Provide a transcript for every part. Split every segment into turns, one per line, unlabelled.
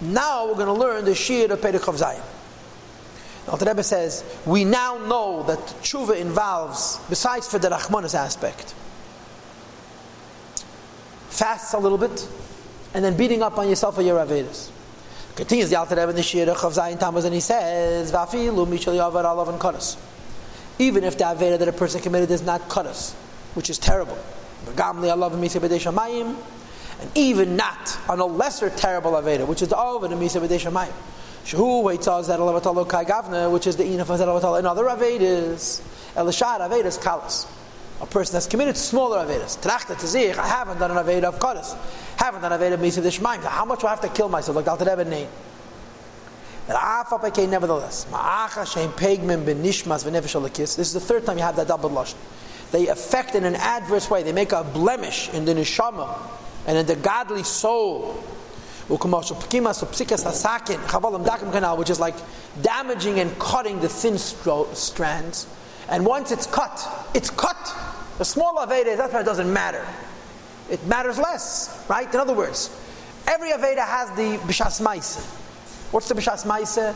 Now we're going to learn the Shir of Perikov Zayin. The Rebbe says, we now know that tshuva involves, besides for the Rachmanis aspect, fasts a little bit, and then beating up on yourself for your Avedis. Continues the Alter Rebbe in the Shir of Zayin Tammuz, and he says, Vafilu mishal yavar alav and karas. Even if the Aveda that a person committed is not karas, which is terrible. Gamli alav misa b'dei and even not on a lesser terrible Aveda, which is the Ovid and Misa B'dei Shamayim. Shehu Weitzah Zed Alavatalo Kai Gavna, which is the Ina Zed Alavatalo, and other Avedas. Elishad Avedas Kalas. A person that's committed smaller Avedas. Trachta Tzich, I haven't done an Aveda of Kalas. Haven't done an Aveda of Misa B'dei Shamayim. How much do I have to kill myself? Like Dr. Rebbe name. Nevertheless, this is the third time you have that double lashon. They affect in an adverse way. They make a blemish in the neshama and in the godly soul. Which is like damaging and cutting the thin strands. And once it's cut, it's cut. The small Aveda, that's why it doesn't matter. It matters less, right? In other words, every Aveda has the Bishas. What's the Bishas Maise?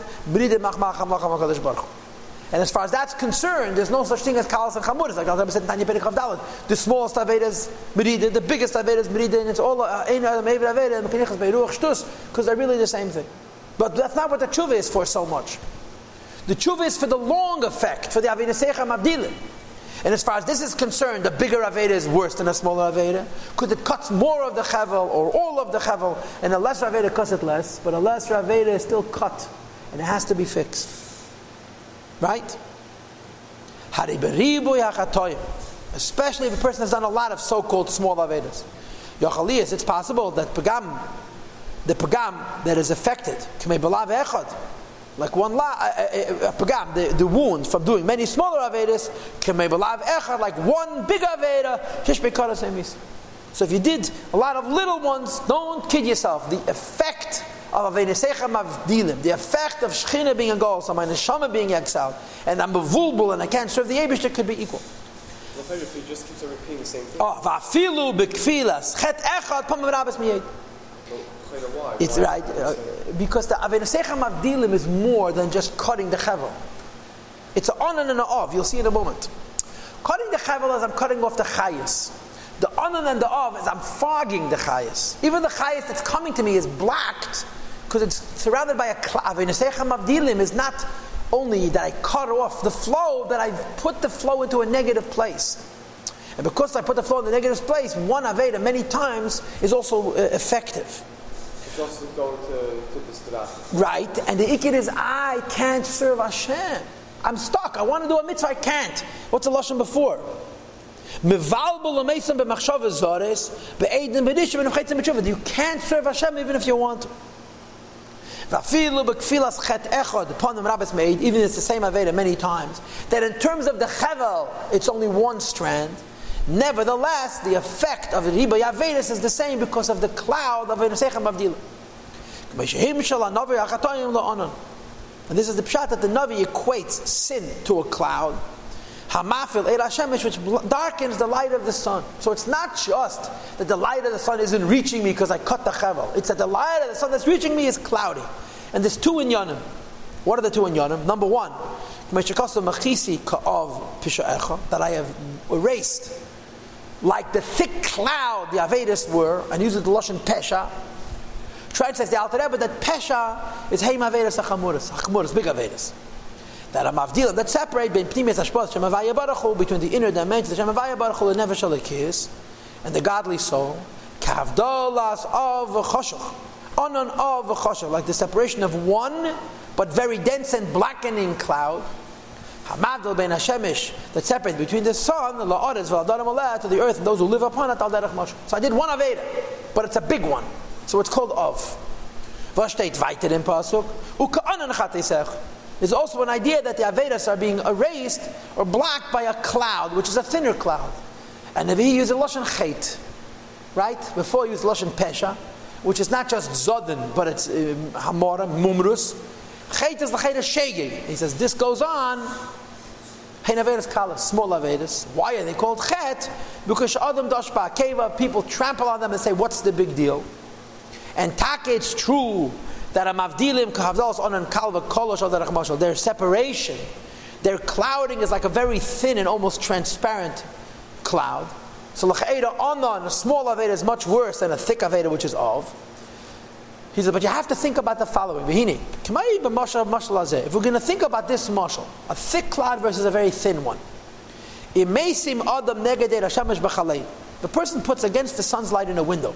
And as far as that's concerned, there's no such thing as kalas and chamuris. Like Al said Tanya Perikov Dalet. The smallest aveda is merida, the biggest aveda is merida, and it's all uh, ein adam aveda aveda and mekanichas beiruach shtus because they're really the same thing. But that's not what the tshuva is for so much. The tshuva is for the long effect, for the aveda secha mabdilim. And as far as this is concerned, the bigger Aveda is worse than a smaller Aveda because it cuts more of the Chavel or all of the Chavel, and a lesser Aveda cuts it less, but a lesser Aveda is still cut and it has to be fixed. Right? Especially if a person has done a lot of so-called small Avedas. Yochalias, it's possible that Pagam, the Pagam that is affected, like one la, uh, uh, uh, pagam, the, the wound from doing many smaller avedas, like one big aveda, So if you did a lot of little ones, don't kid yourself. The effect of Avenesecha Mavdilim, the effect of Shechina being a goal, so my neshama being exiled, and I'm a vulbul and I can't serve the Abish, could be equal.
Well, if he just keeps on repeating the same thing.
Oh, vafilu bekfilas, chet echad, pam rabas miyed. It's right, uh, because the Avenesecha Mavdilim is more than just cutting the chevel. It's an on and an off, you'll see in a moment. Cutting the chevel is I'm cutting off the chayas. The on and the of is I'm fogging the chayas. Even the chayas that's coming to me is blacked because it's surrounded by a cloud. Avdilim is not only that I cut off the flow, that I put the flow into a negative place. And because I put the flow in the negative place, one Aveda many times is also uh, effective.
It's also going to, to
Right, and the ikid is I can't serve Hashem. I'm stuck. I want to do a mitzvah, I can't. What's the lashon before? You can't serve Hashem even if you want to. Even it's the same Aveda many times, that in terms of the Chevel, it's only one strand. Nevertheless, the effect of the Riba Yavedis is the same because of the cloud of Nesechem Abdila. And this is the pshat that the Navi equates sin to a cloud. Hamafil El Hashemish, which darkens the light of the sun. So it's not just that the light of the sun isn't reaching me because I cut the chevel. It's that the light of the sun that's reaching me is cloudy. And there's two in Yanim. What are the two in Yanim? Number one, that I have erased like the thick cloud the Avedis were, and uses the Lashon Pesha. Try says the Alter Rebbe that Pesha is Heim Avedis Achamuris, Achamuris, big Avedis that are mavdil that separate between between the inner dimensions the Shemavaya Baruch Hu never shall kiss and the godly soul kavdolas of choshech onon of choshech like the separation of one but very dense and blackening cloud Hamavdil ben Hashemish that separates between the sun, the la'aretz v'al to the earth and those who live upon it al derech So I did one aveda, but it's a big one, so it's called of. Was steht weiter im Pasuk? Uka'anan chatesech. There's also an idea that the Avedas are being erased or blocked by a cloud, which is a thinner cloud. And if he uses Lashon Chait, right? Before he used Lashon Pesha, which is not just Zodin, but it's um, Hamora, Mumrus. Chait is the Chait of Shegi. He says this goes on. Hein Avedas Kala, small Avedas. Why are they called Chet? Because Adam Dashba Keva, people trample on them and say, What's the big deal? And Take, it's true that a mavdilim kahavdalos on and kalva kolosh or mashal. Their separation, their clouding is like a very thin and almost transparent cloud. So l'cha'eda on a small aveda is much worse than a thick aveda which is of. He said, but you have to think about the following. If we're going to think about this mashal, a thick cloud versus a very thin one, it may seem adam The person puts against the sun's light in a window.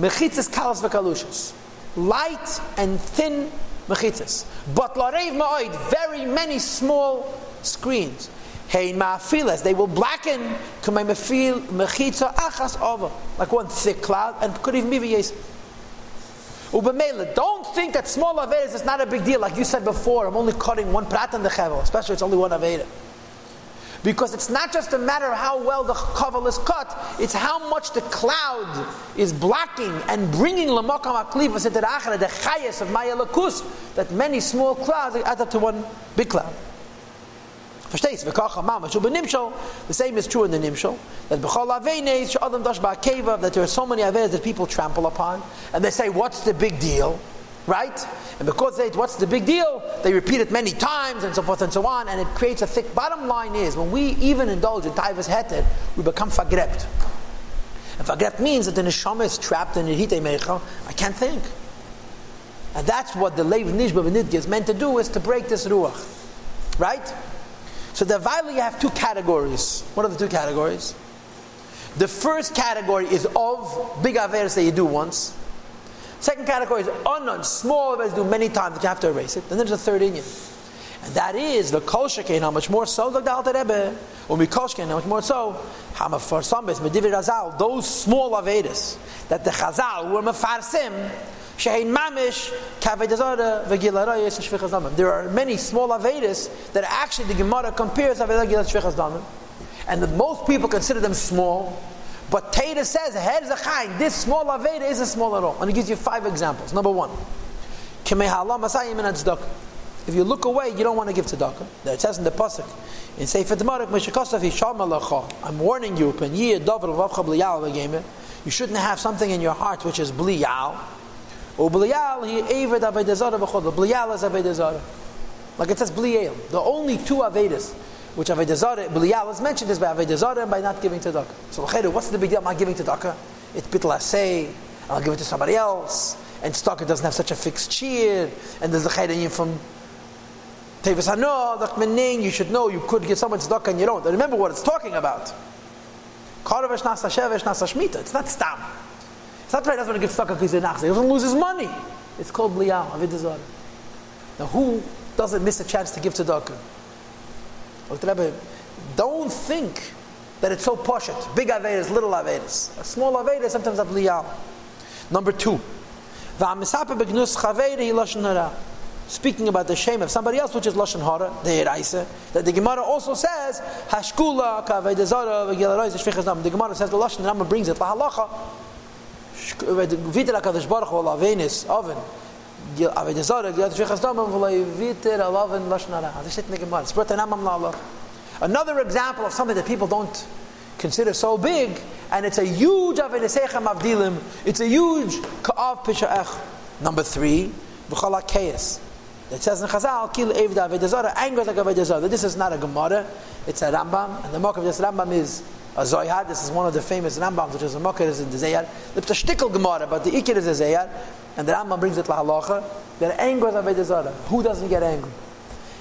Mechitzas kalas v'kalushas. Light and thin mechitzas. But larev ma'oid, very many small screens. Hey ma'afilas, they will blacken. Mechitza achas over. Like one thick cloud, and could even be v'yes. Ubemela, don't think that small Avedas is not a big deal. Like you said before, I'm only cutting one prat in the chevel, especially it's only one Aveda. Because it's not just a matter of how well the kaval is cut, it's how much the cloud is blocking and bringing Lamakam Aklivas into the Achara, the chayas of Maya Lakus, that many small clouds add up to one big cloud. Versteht? The same is true in the nimshal. That that there are so many averes that people trample upon, and they say, "What's the big deal?" Right? And because they, what's the big deal? They repeat it many times and so forth and so on, and it creates a thick. Bottom line is, when we even indulge in taivas heter, we become fagrept. And fagrept means that the neshama is trapped in hite mecha. I can't think. And that's what the Lev Nishba V'nidge is meant to do, is to break this ruach. Right? So the Vaila, you have two categories. What are the two categories? The first category is of big averes that you do once. Second category is unknown, small do many times that you have to erase it. And then there's a third Indian. And that is the kol shekein, how much more so, the Alter Rebbe, or mikoshkein, how much more so, how much for some, razal, those small averes that the chazal were mefarsim, Shein mamish kavedazara v'gilarayis shvichas damim. There are many small avedis that actually the Gemara compares avedah gilat shvichas damim, and that most people consider them small. But Taita says, "Head is a chayin. This small aveda is a small at all." And he gives you five examples. Number one, if you look away, you don't want to give tzedakah. It says in the pasuk in Sefer Tamarik, I'm warning you, you shouldn't have something in your heart which is bliyal, Ubliyal, he Aved Avedazara v'chod. Bliyal is Avedazara. Like it says Bliyal. The only two Avedas which Avedazara, Bliyal is mentioned is by Avedazara and by not giving tzedakah. So what's the big deal? I'm not giving tzedakah. It's bittul asay. I'll give it to somebody else. And tzedakah doesn't have such a fixed cheer. And there's the chaydanim from Tevis Hano, the you should know you could give someone tzedakah and you don't. And remember what it's talking about. Karavesh nasa shevesh nasa shmita. It's not stam. It's not right, doesn't want to give tzedakah because he's He doesn't lose his money. It's called bliyal, avidazar. Now, who doesn't miss a chance to give tzedakah? Don't think that it's so poshet. Big Avedas, little Avedas. A small Aveda, sometimes a bliyam. Number two. Speaking about the shame of somebody else, which is Lashon Hara, the Eraisa, that the Gemara also says, Hashkula, Kavedezara, Vegelarois, Shvichas Nam. The Gemara says, the Lashon Rama brings it, La Halacha, Vitel HaKadosh Baruch Hu, La Venis, Oven, aber der sorge gil shekh stam am vlei viter alav in mashnara das steht in der gemar spurt nam am lalav another example of something that people don't consider so big and it's a huge of in avdilim. It's a huge ka'av pishach number 3 v'chala kayas It says in Chazal, Kil Evda Avedazara, angers like Avedazara. This is not a Gemara, it's a Rambam, and the mark of this Rambam is a Zoyad. This is one of the famous Rambams, which is a Mokker is the Zayar. The Ptashtikal Gemara, but the Ikir is a Zayar. And the Rambam brings it to halacha. They're angry with Avodah Who doesn't get angry?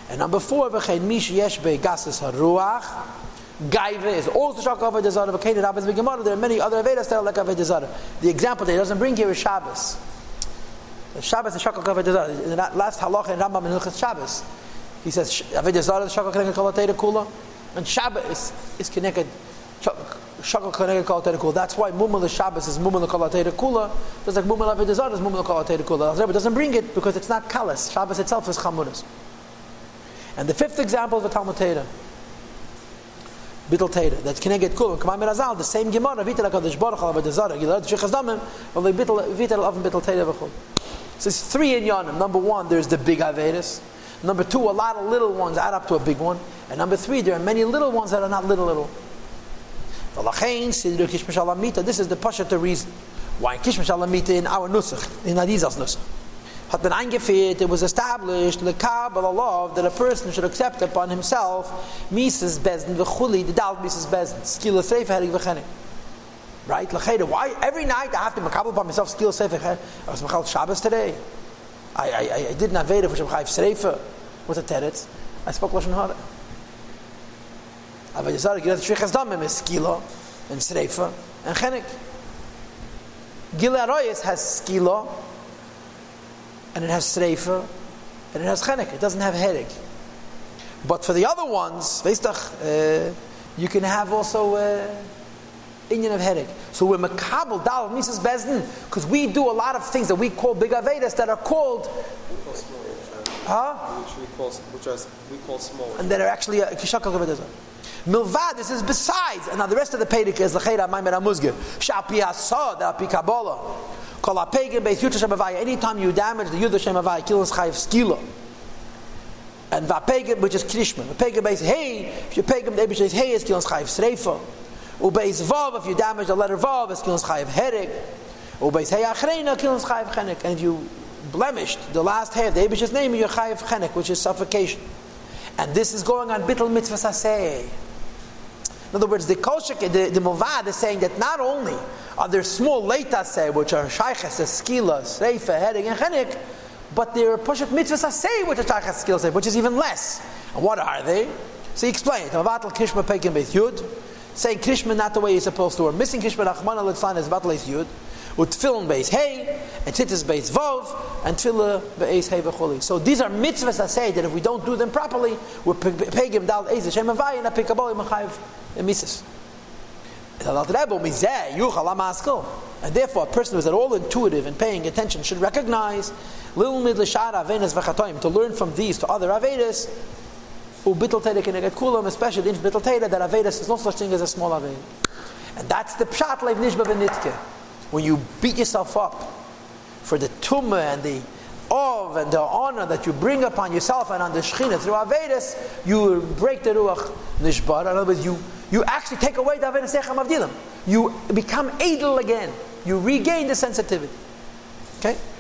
And number four, v'chein mish yesh Be gases haruach. Gaiva is also shak Avodah Zarah. V'kein Rabbis Gemara. There are many other Avedas that are like Avodah Zarah. The example that he doesn't bring here is Shabbos. Shabbos is shakal Avodah Zarah. In the last halacha in Rambam in Hilchas Shabbos, he says Avodah Zarah is shakal connected kol kula, and Shabbos is, is connected Kula. That's why Mumul Shabbos is Mumul Kol Kula. Just like Mumul Avedazar is Mumul Kol Kula. The Rebbe doesn't bring it because it's not Kalas. Shabbos itself is Chamuras. And the fifth example of the Talmud Teda. Bittel Teda. That's Kineged Kula. Kamay Mirazal, the same Gemara, Vitel HaKadosh Baruch Avedazar, Gilad Shechaz Damim, the Vitel of Bittel Teda V'chol. So it's three in Yonim. Number one, there's the big Avedis. Number two, a lot of little ones add up to a big one. And number three, there are many little ones that are not little little. This is the Pashat reason. Why Kishmash Alamita in our Nusach, in Adizas Nusach? had been eingeführt, it was established, the Kabbalah law that a person should accept upon himself, Mises Bezdin, v'chuli, the Dal Mises Bezdin, skila sefer herig v'chenik. Right? L'cheda, why? Every night I have to makabel upon myself, skila sefer herig. I was machal Shabbos today. I, I, I did not Veda for Shabbat Sreifa. What's the teretz? I spoke Lashon Hara. Aber ich sage, Gilat Shvichas Damim is skila, and Sreifa, and chenik. Gila Arayis has skila, and it has sreifa, and it has chenek. It doesn't have headache. But for the other ones, uh, you can have also uh, Indian of headache. So we're makabel dal misas bezdin because we do a lot of things that we call big avedas that are called. Huh?
Which we call, which are, we call small.
And that are actually kishakal uh, Milvad, this is besides, and now the rest of the Pedic is Lechera Maimer Amuzgir. Shapi Asad, Api Kabbalah. Kol HaPegin Beis Yud Hashem Avaya. Anytime you damage the Yud Hashem Avaya, kill is Chayiv Skila. And Vapegin, which is Krishma. Vapegin Beis Hey, if you pegin, the Ebish Hey, is Kilon Chayiv Sreifa. Ubeis Vav, if you damage the letter Vav, is Kilon Chayiv Herek. Ubeis Hey Achreina, Kilon Chayiv Chenek. And if you blemished the last hair, the Ebish's name, you're Chayiv Chenek, which is suffocation. And this is going on Bittel Mitzvah Saseh. In other words, the Kolshik, the, the Movad is saying that not only are there small leitas which are shayches, skila, sreifa, heading, and chenik, but there are pushat mitzvahs say which are shayches, skila, which is even less. And what are they? So he explained. Mavatal krishma pekin beis yud, saying krishma not the way you're supposed to, or missing krishma rachmana litzlan is vatal yud, with tefillin beis hey, and tzitzis beis vov, and tefillah beis hey v'choli. So these are mitzvahs that say that if we don't do them properly, we're pegim dal eiz Hashem avayim, and apikaboli machayiv mises. And therefore, a person who is at all intuitive and paying attention should recognize to learn from these to other Avedas, especially the Bittel that Avedas is no such thing as a small Aveda. And that's the Pshat Lev Nishba Benitke. When you beat yourself up for the tumah and the of and the honor that you bring upon yourself and on the Shekhinah through Avedas, you break the Ruach Nishbar. In other words, you you actually take away the Aveda Sechem Avdilim. You become idle again. You regain the sensitivity. Okay?